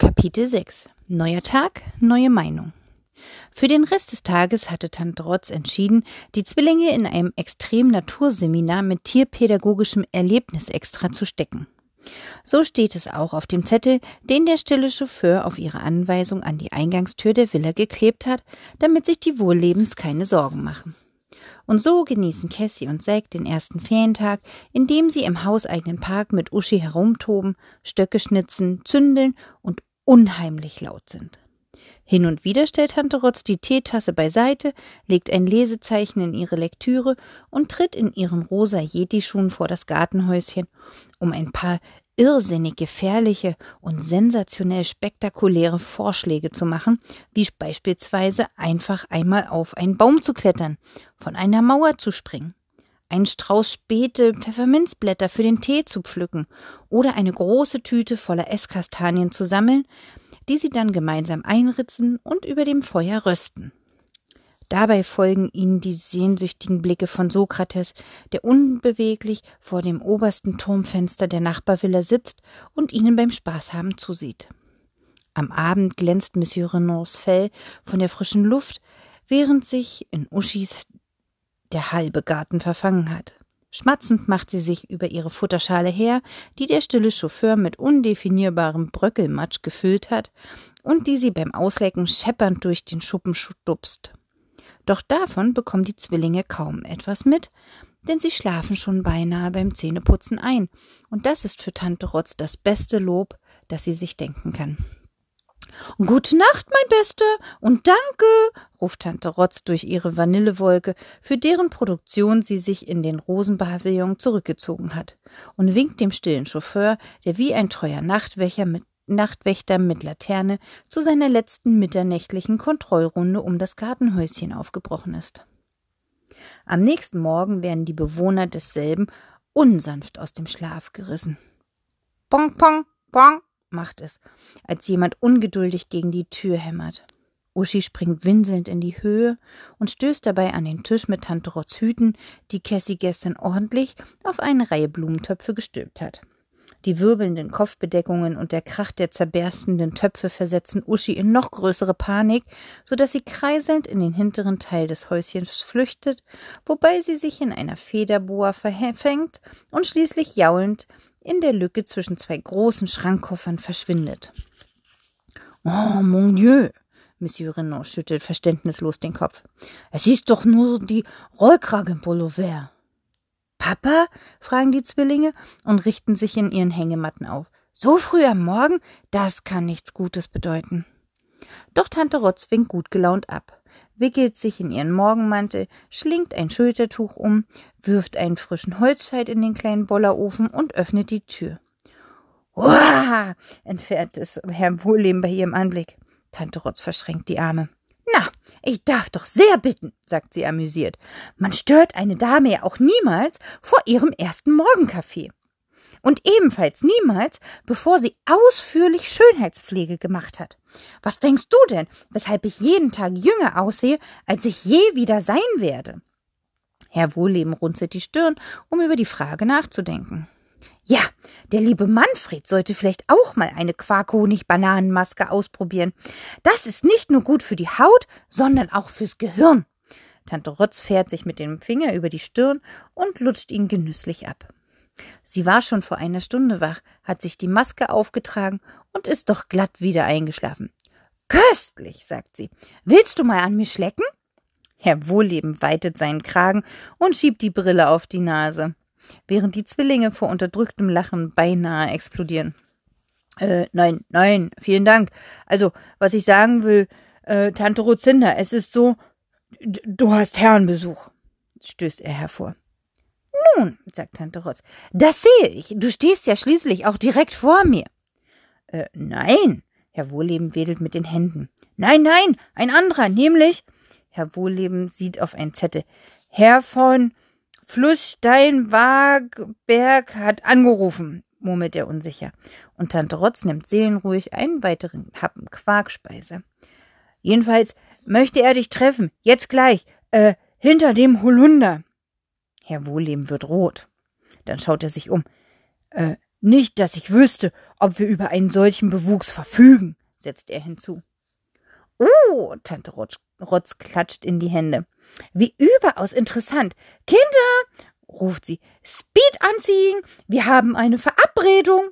Kapitel 6 Neuer Tag, neue Meinung. Für den Rest des Tages hatte Tante Rotz entschieden, die Zwillinge in einem Extrem-Naturseminar mit tierpädagogischem Erlebnisextra zu stecken. So steht es auch auf dem Zettel, den der stille Chauffeur auf ihre Anweisung an die Eingangstür der Villa geklebt hat, damit sich die Wohllebens keine Sorgen machen. Und so genießen Cassie und Zack den ersten Ferientag, indem sie im hauseigenen Park mit Uschi herumtoben, Stöcke schnitzen, zündeln und unheimlich laut sind. Hin und wieder stellt Tante Rotz die Teetasse beiseite, legt ein Lesezeichen in ihre Lektüre und tritt in ihren rosa Yeti-Schuhen vor das Gartenhäuschen, um ein paar irrsinnig gefährliche und sensationell spektakuläre Vorschläge zu machen, wie beispielsweise einfach einmal auf einen Baum zu klettern, von einer Mauer zu springen, einen Strauß späte Pfefferminzblätter für den Tee zu pflücken oder eine große Tüte voller Esskastanien zu sammeln, die sie dann gemeinsam einritzen und über dem Feuer rösten. Dabei folgen ihnen die sehnsüchtigen Blicke von Sokrates, der unbeweglich vor dem obersten Turmfenster der Nachbarvilla sitzt und ihnen beim Spaßhaben zusieht. Am Abend glänzt Monsieur Renards Fell von der frischen Luft, während sich in Uschis der halbe Garten verfangen hat. Schmatzend macht sie sich über ihre Futterschale her, die der stille Chauffeur mit undefinierbarem Bröckelmatsch gefüllt hat und die sie beim Auslecken scheppernd durch den Schuppen stupst. Doch davon bekommen die Zwillinge kaum etwas mit, denn sie schlafen schon beinahe beim Zähneputzen ein, und das ist für Tante Rotz das beste Lob, das sie sich denken kann. Gute Nacht, mein Bester, und danke, ruft Tante Rotz durch ihre Vanillewolke, für deren Produktion sie sich in den Rosenpavillon zurückgezogen hat, und winkt dem stillen Chauffeur, der wie ein treuer Nachtwächter mit Nachtwächter mit Laterne zu seiner letzten mitternächtlichen Kontrollrunde um das Gartenhäuschen aufgebrochen ist. Am nächsten Morgen werden die Bewohner desselben unsanft aus dem Schlaf gerissen. Pong, pong, pong, macht es, als jemand ungeduldig gegen die Tür hämmert. Uschi springt winselnd in die Höhe und stößt dabei an den Tisch mit Tante Rotz Hüten, die Cassie gestern ordentlich auf eine Reihe Blumentöpfe gestülpt hat. Die wirbelnden Kopfbedeckungen und der Krach der zerberstenden Töpfe versetzen Uschi in noch größere Panik, so dass sie kreiselnd in den hinteren Teil des Häuschens flüchtet, wobei sie sich in einer Federboa verfängt und schließlich jaulend in der Lücke zwischen zwei großen Schrankkoffern verschwindet. Oh, mon Dieu! Monsieur Renaud schüttelt verständnislos den Kopf. Es ist doch nur die Rollkragenpullover. Papa? fragen die Zwillinge und richten sich in ihren Hängematten auf. So früh am Morgen? Das kann nichts Gutes bedeuten. Doch Tante Rotz winkt gut gelaunt ab, wickelt sich in ihren Morgenmantel, schlingt ein Schultertuch um, wirft einen frischen Holzscheit in den kleinen Bollerofen und öffnet die Tür. Uah! entfernt es Herr Wohlleben bei ihrem Anblick. Tante Rotz verschränkt die Arme. Na, ich darf doch sehr bitten, sagt sie amüsiert. Man stört eine Dame ja auch niemals vor ihrem ersten Morgenkaffee. Und ebenfalls niemals, bevor sie ausführlich Schönheitspflege gemacht hat. Was denkst du denn, weshalb ich jeden Tag jünger aussehe, als ich je wieder sein werde? Herr Wohlleben runzelt die Stirn, um über die Frage nachzudenken. Ja, der liebe Manfred sollte vielleicht auch mal eine Quarkhonig-Bananenmaske ausprobieren. Das ist nicht nur gut für die Haut, sondern auch fürs Gehirn. Tante Rotz fährt sich mit dem Finger über die Stirn und lutscht ihn genüsslich ab. Sie war schon vor einer Stunde wach, hat sich die Maske aufgetragen und ist doch glatt wieder eingeschlafen. Köstlich, sagt sie. Willst du mal an mir schlecken? Herr Wohlleben weitet seinen Kragen und schiebt die Brille auf die Nase während die Zwillinge vor unterdrücktem Lachen beinahe explodieren. Äh, nein, nein, vielen Dank. Also, was ich sagen will, äh, Tante Rozinda, es ist so, du hast Herrenbesuch, stößt er hervor. Nun, sagt Tante Rotz, das sehe ich. Du stehst ja schließlich auch direkt vor mir. Äh, nein, Herr Wohlleben wedelt mit den Händen. Nein, nein, ein anderer, nämlich. Herr Wohlleben sieht auf ein Zettel. Herr von Flusssteinwagberg hat angerufen, murmelt er unsicher. Und Tante Rotz nimmt seelenruhig einen weiteren Happen Quarkspeise. Jedenfalls möchte er dich treffen, jetzt gleich, äh, hinter dem Holunder. Herr Wohlleben wird rot. Dann schaut er sich um. Äh, Nicht, dass ich wüsste, ob wir über einen solchen Bewuchs verfügen, setzte er hinzu. Oh, Tante Rotz, Rotz klatscht in die Hände. Wie überaus interessant. Kinder, ruft sie, Speed anziehen, wir haben eine Verabredung.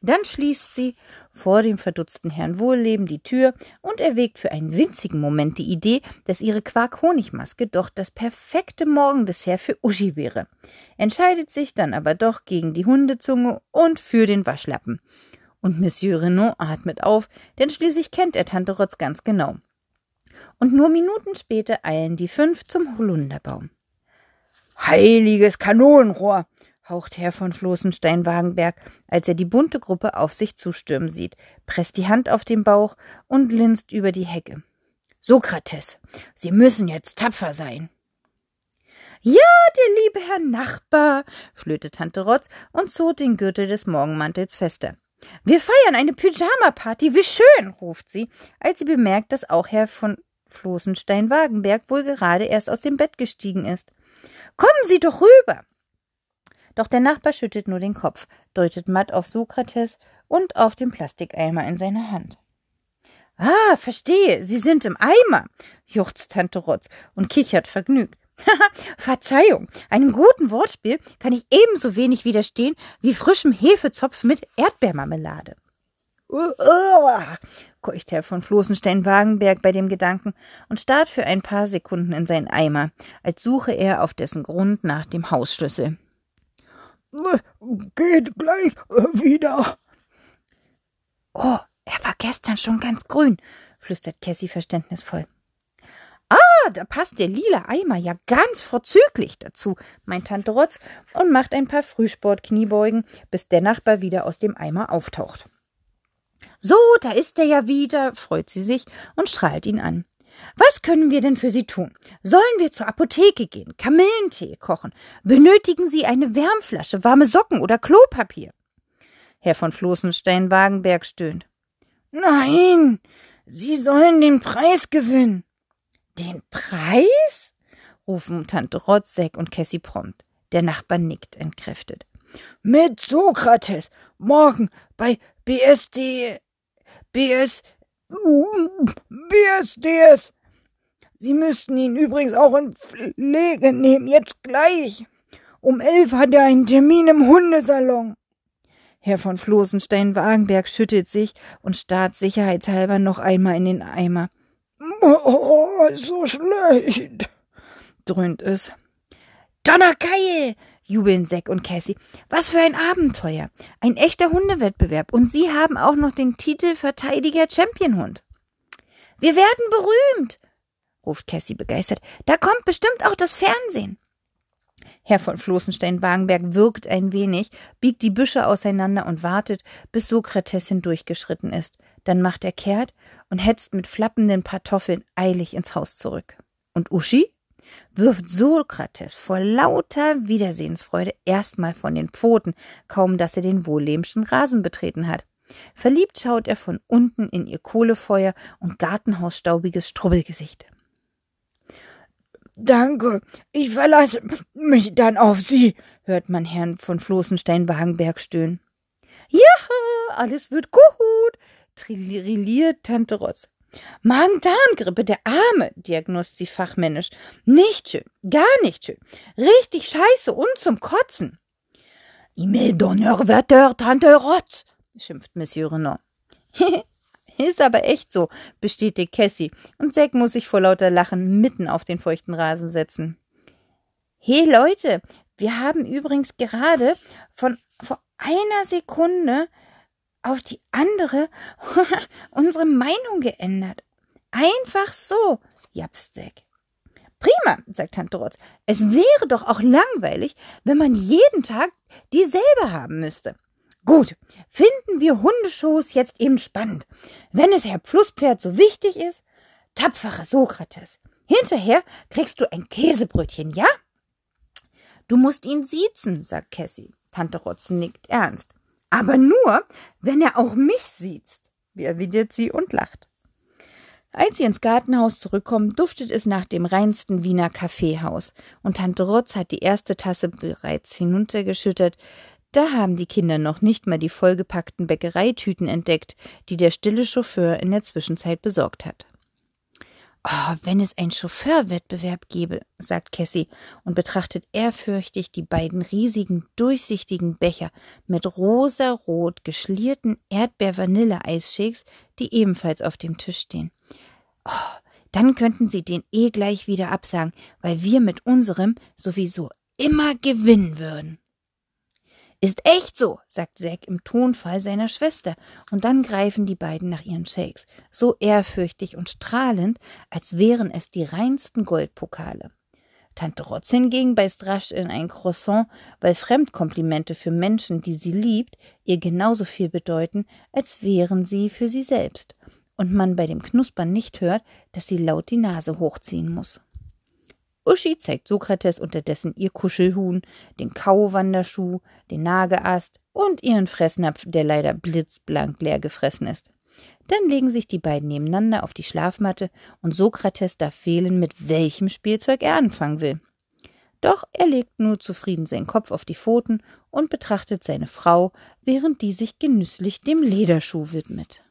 Dann schließt sie vor dem verdutzten Herrn Wohlleben die Tür und erwägt für einen winzigen Moment die Idee, dass ihre Quark-Honigmaske doch das perfekte Morgendessert für Uschi wäre, entscheidet sich dann aber doch gegen die Hundezunge und für den Waschlappen. Und Monsieur Renaud atmet auf, denn schließlich kennt er Tante Rotz ganz genau. Und nur Minuten später eilen die fünf zum Holunderbaum. Heiliges Kanonenrohr! Haucht Herr von Floßenstein-Wagenberg, als er die bunte Gruppe auf sich zustürmen sieht, presst die Hand auf den Bauch und linst über die Hecke. Sokrates, Sie müssen jetzt tapfer sein. Ja, der liebe Herr Nachbar, flöte Tante Rotz und zog den Gürtel des Morgenmantels fester. Wir feiern eine Pyjama-Party, wie schön, ruft sie, als sie bemerkt, dass auch Herr von Floßenstein-Wagenberg wohl gerade erst aus dem Bett gestiegen ist. Kommen Sie doch rüber. Doch der Nachbar schüttet nur den Kopf, deutet matt auf Sokrates und auf den Plastikeimer in seiner Hand. Ah, verstehe, Sie sind im Eimer, juchzt Tante Rotz und kichert vergnügt. Verzeihung, einem guten Wortspiel kann ich ebenso wenig widerstehen wie frischem Hefezopf mit Erdbeermarmelade. keucht Herr von Floßenstein-Wagenberg bei dem Gedanken und starrt für ein paar Sekunden in seinen Eimer, als suche er auf dessen Grund nach dem Hausschlüssel. Geht gleich wieder. Oh, er war gestern schon ganz grün, flüstert Cassie verständnisvoll. Ah, da passt der lila Eimer ja ganz vorzüglich dazu, meint Tante Rotz und macht ein paar Frühsport-Kniebeugen, bis der Nachbar wieder aus dem Eimer auftaucht. So, da ist er ja wieder, freut sie sich und strahlt ihn an. Was können wir denn für Sie tun? Sollen wir zur Apotheke gehen, Kamillentee kochen? Benötigen Sie eine Wärmflasche, warme Socken oder Klopapier? Herr von Floßenstein-Wagenberg stöhnt. Nein, Sie sollen den Preis gewinnen. Den Preis? rufen Tante Rotzek und Cassie prompt. Der Nachbar nickt entkräftet. Mit Sokrates, morgen bei BSD, BS, BSDS. Sie müssten ihn übrigens auch in Pflege nehmen, jetzt gleich. Um elf hat er einen Termin im Hundesalon. Herr von Floßenstein-Wagenberg schüttelt sich und starrt sicherheitshalber noch einmal in den Eimer. Oh, so schlecht, dröhnt es. Donnergeil! Jubeln Zack und Cassie. Was für ein Abenteuer! Ein echter Hundewettbewerb. Und Sie haben auch noch den Titel Verteidiger Championhund. Wir werden berühmt, ruft Cassie begeistert. Da kommt bestimmt auch das Fernsehen. Herr von Floßenstein-Wagenberg wirkt ein wenig, biegt die Büsche auseinander und wartet, bis Sokrates hindurchgeschritten ist. Dann macht er kehrt und hetzt mit flappenden Kartoffeln eilig ins Haus zurück. Und Uschi? Wirft Sokrates vor lauter Wiedersehensfreude erstmal von den Pfoten, kaum dass er den wohllebenden Rasen betreten hat. Verliebt schaut er von unten in ihr Kohlefeuer und gartenhausstaubiges Strubbelgesicht. Danke, ich verlasse mich dann auf Sie, hört man Herrn von Floßenstein-Wagenberg stöhnen. Ja, alles wird gut, trilliert Tante Rotz. Magen-Darm-Grippe, der Arme, diagnostiziert sie fachmännisch. Nicht schön, gar nicht schön. Richtig scheiße und zum Kotzen. E-Mail Donnerwetter, Tante Rotz, schimpft Monsieur Renaud. Ist aber echt so, bestätigt Cassie, und Zack muss sich vor lauter Lachen mitten auf den feuchten Rasen setzen. Hey Leute, wir haben übrigens gerade von vor einer Sekunde auf die andere unsere Meinung geändert. Einfach so, japst Zack. Prima, sagt Tante Rotz. Es wäre doch auch langweilig, wenn man jeden Tag dieselbe haben müsste. Gut, finden wir Hundeshows jetzt eben spannend. Wenn es Herr Pluspferd so wichtig ist, tapferer Sokrates. Hinterher kriegst du ein Käsebrötchen, ja? Du musst ihn siezen, sagt Cassie. Tante Rotz nickt ernst. Aber nur, wenn er auch mich sieht, erwidert sie und lacht. Als sie ins Gartenhaus zurückkommen, duftet es nach dem reinsten Wiener Kaffeehaus, und Tante Rotz hat die erste Tasse bereits hinuntergeschüttet, Da haben die Kinder noch nicht mal die vollgepackten Bäckereitüten entdeckt, die der stille Chauffeur in der Zwischenzeit besorgt hat. Oh, wenn es einen Chauffeurwettbewerb gäbe, sagt Cassie und betrachtet ehrfürchtig die beiden riesigen, durchsichtigen Becher mit rosarot geschlierten Erdbeer-Vanille-Eisshakes, die ebenfalls auf dem Tisch stehen. Oh, dann könnten sie den eh gleich wieder absagen, weil wir mit unserem sowieso immer gewinnen würden. Ist echt so, sagt Zack im Tonfall seiner Schwester, und dann greifen die beiden nach ihren Shakes, so ehrfürchtig und strahlend, als wären es die reinsten Goldpokale. Tante Rotz hingegen beißt rasch in ein Croissant, weil Fremdkomplimente für Menschen, die sie liebt, ihr genauso viel bedeuten, als wären sie für sie selbst, und man bei dem Knuspern nicht hört, dass sie laut die Nase hochziehen muss. Uschi zeigt Sokrates unterdessen ihr Kuschelhuhn, den Kauwanderschuh, den Nageast und ihren Fressnapf, der leider blitzblank leer gefressen ist. Dann legen sich die beiden nebeneinander auf die Schlafmatte und Sokrates darf wählen, mit welchem Spielzeug er anfangen will. Doch er legt nur zufrieden seinen Kopf auf die Pfoten und betrachtet seine Frau, während die sich genüsslich dem Lederschuh widmet.